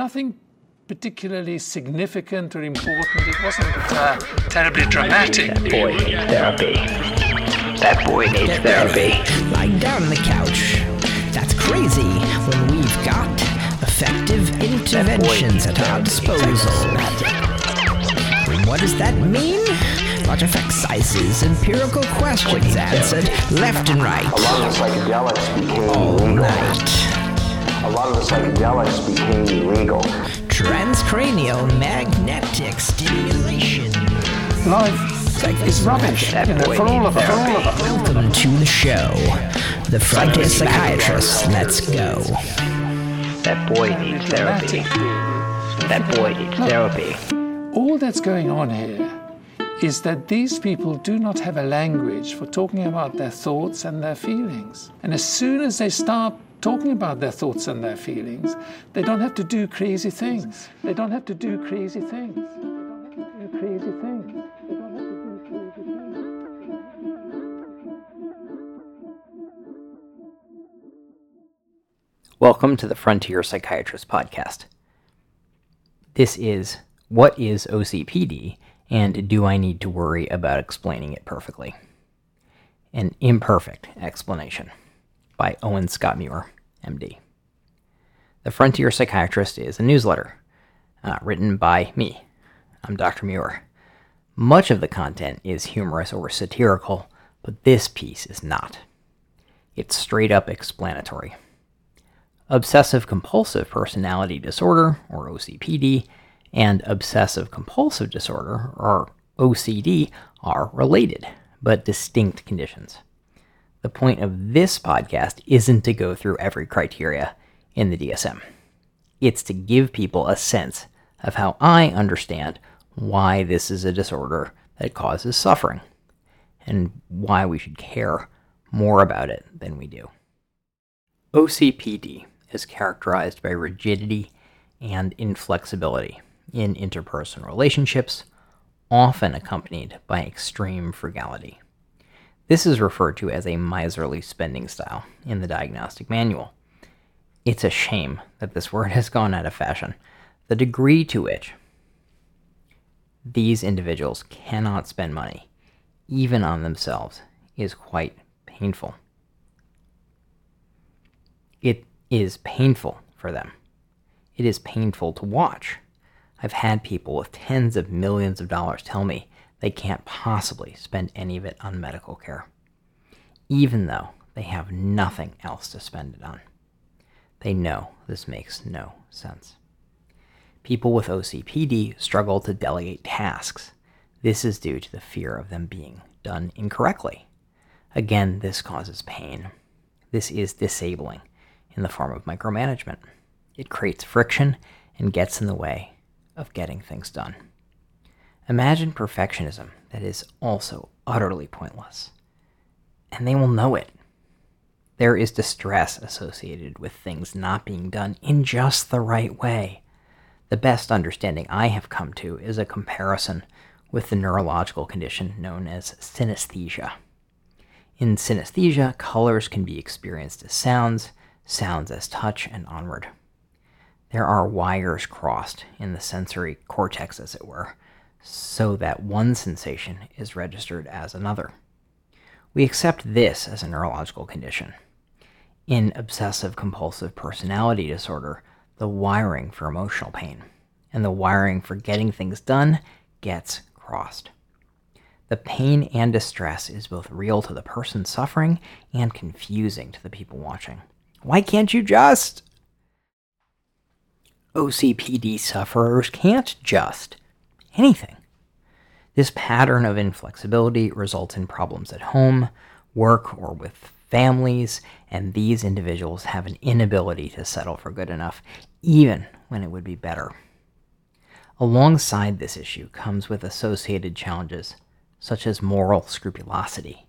Nothing particularly significant or important. It wasn't uh, terribly dramatic. That boy needs therapy. That boy needs therapy. Lying down on the couch. That's crazy when we've got effective interventions at our disposal. What does that mean? Lot of sizes, empirical questions answered left and right. A lot of psychedelics became All illegal. night. A lot of the psychedelics became illegal. Transcranial magnetic stimulation. Life is rubbish you know, for all of us. For all of us. Welcome to the show. The Frontier Psychiatrist. Let's go. That boy needs therapy. That boy needs therapy. All that's going on here is that these people do not have a language for talking about their thoughts and their feelings. And as soon as they start talking about their thoughts and their feelings, they don't have to do crazy things. They don't have to do crazy things. Do crazy things. Welcome to the Frontier Psychiatrist Podcast. This is What is OCPD and Do I Need to Worry About Explaining It Perfectly? An imperfect explanation by Owen Scott Muir, MD. The Frontier Psychiatrist is a newsletter uh, written by me. I'm Dr. Muir. Much of the content is humorous or satirical, but this piece is not. It's straight up explanatory. Obsessive compulsive personality disorder, or OCPD, and obsessive compulsive disorder, or OCD, are related, but distinct conditions. The point of this podcast isn't to go through every criteria in the DSM. It's to give people a sense of how I understand why this is a disorder that causes suffering, and why we should care more about it than we do. OCPD is characterized by rigidity and inflexibility in interpersonal relationships, often accompanied by extreme frugality. This is referred to as a miserly spending style in the diagnostic manual. It's a shame that this word has gone out of fashion. The degree to which these individuals cannot spend money, even on themselves, is quite painful. It is painful for them. It is painful to watch. I've had people with tens of millions of dollars tell me they can't possibly spend any of it on medical care, even though they have nothing else to spend it on. They know this makes no sense. People with OCPD struggle to delegate tasks. This is due to the fear of them being done incorrectly. Again, this causes pain. This is disabling in the form of micromanagement. It creates friction and gets in the way of getting things done. Imagine perfectionism that is also utterly pointless. And they will know it. There is distress associated with things not being done in just the right way. The best understanding I have come to is a comparison with the neurological condition known as synesthesia. In synesthesia, colors can be experienced as sounds, sounds as touch, and onward. There are wires crossed in the sensory cortex, as it were, so that one sensation is registered as another. We accept this as a neurological condition. In obsessive compulsive personality disorder, the wiring for emotional pain and the wiring for getting things done gets crossed. The pain and distress is both real to the person suffering and confusing to the people watching. Why can't you just? OCPD sufferers can't just anything. This pattern of inflexibility results in problems at home, work, or with families, and these individuals have an inability to settle for good enough, even when it would be better. Alongside this issue comes with associated challenges, such as moral scrupulosity.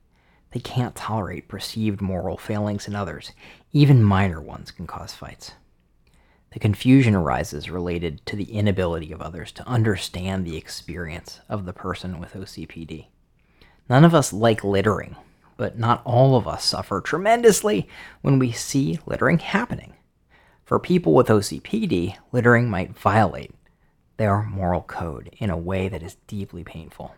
They can't tolerate perceived moral failings in others, even minor ones can cause fights. The confusion arises related to the inability of others to understand the experience of the person with OCPD. None of us like littering, but not all of us suffer tremendously when we see littering happening. For people with OCPD, littering might violate their moral code in a way that is deeply painful,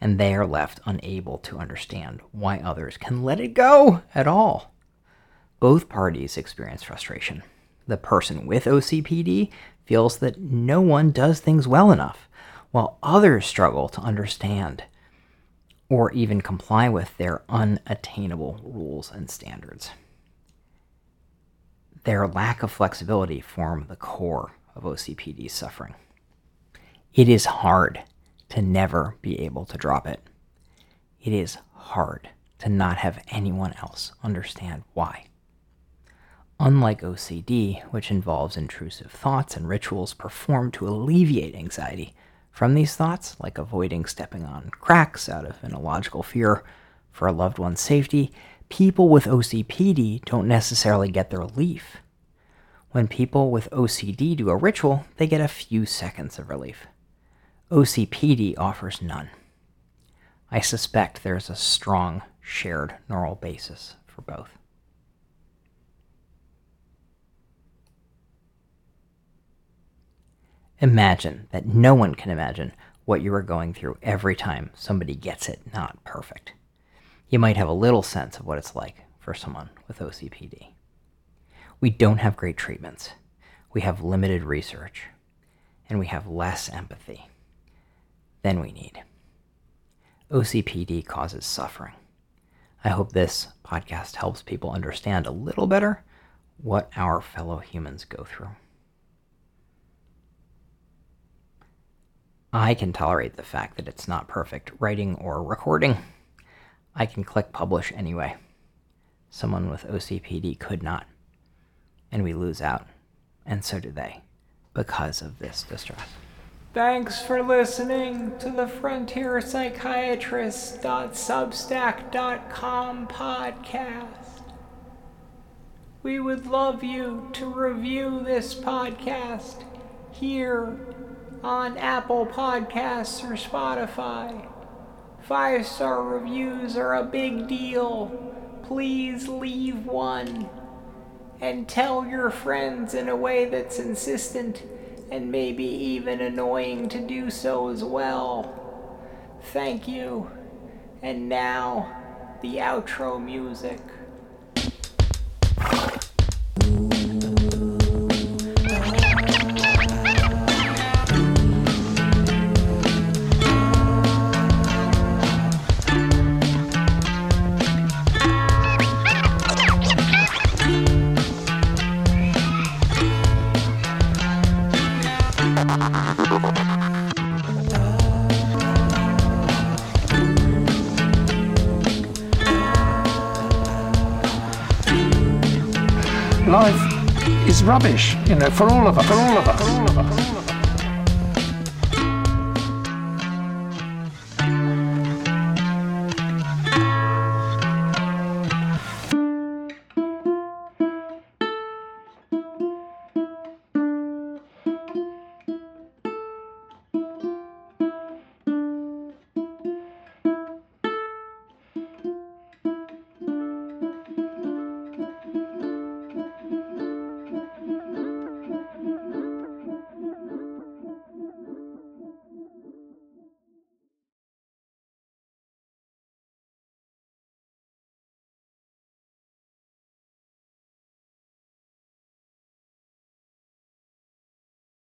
and they are left unable to understand why others can let it go at all. Both parties experience frustration. The person with OCPD feels that no one does things well enough, while others struggle to understand or even comply with their unattainable rules and standards. Their lack of flexibility form the core of OCPD suffering. It is hard to never be able to drop it. It is hard to not have anyone else understand why. Unlike OCD, which involves intrusive thoughts and rituals performed to alleviate anxiety from these thoughts, like avoiding stepping on cracks out of an illogical fear for a loved one's safety, people with OCPD don't necessarily get the relief. When people with OCD do a ritual, they get a few seconds of relief. OCPD offers none. I suspect there's a strong shared neural basis for both. Imagine that no one can imagine what you are going through every time somebody gets it not perfect. You might have a little sense of what it's like for someone with OCPD. We don't have great treatments, we have limited research, and we have less empathy than we need. OCPD causes suffering. I hope this podcast helps people understand a little better what our fellow humans go through. I can tolerate the fact that it's not perfect writing or recording. I can click publish anyway. Someone with OCPD could not. And we lose out. And so do they because of this distress. Thanks for listening to the frontierpsychiatrist.substack.com podcast. We would love you to review this podcast here on Apple Podcasts or Spotify. Five star reviews are a big deal. Please leave one. And tell your friends in a way that's insistent and maybe even annoying to do so as well. Thank you. And now, the outro music. Life is rubbish, you know, for all of us. For all of us. For all of us. For all of us.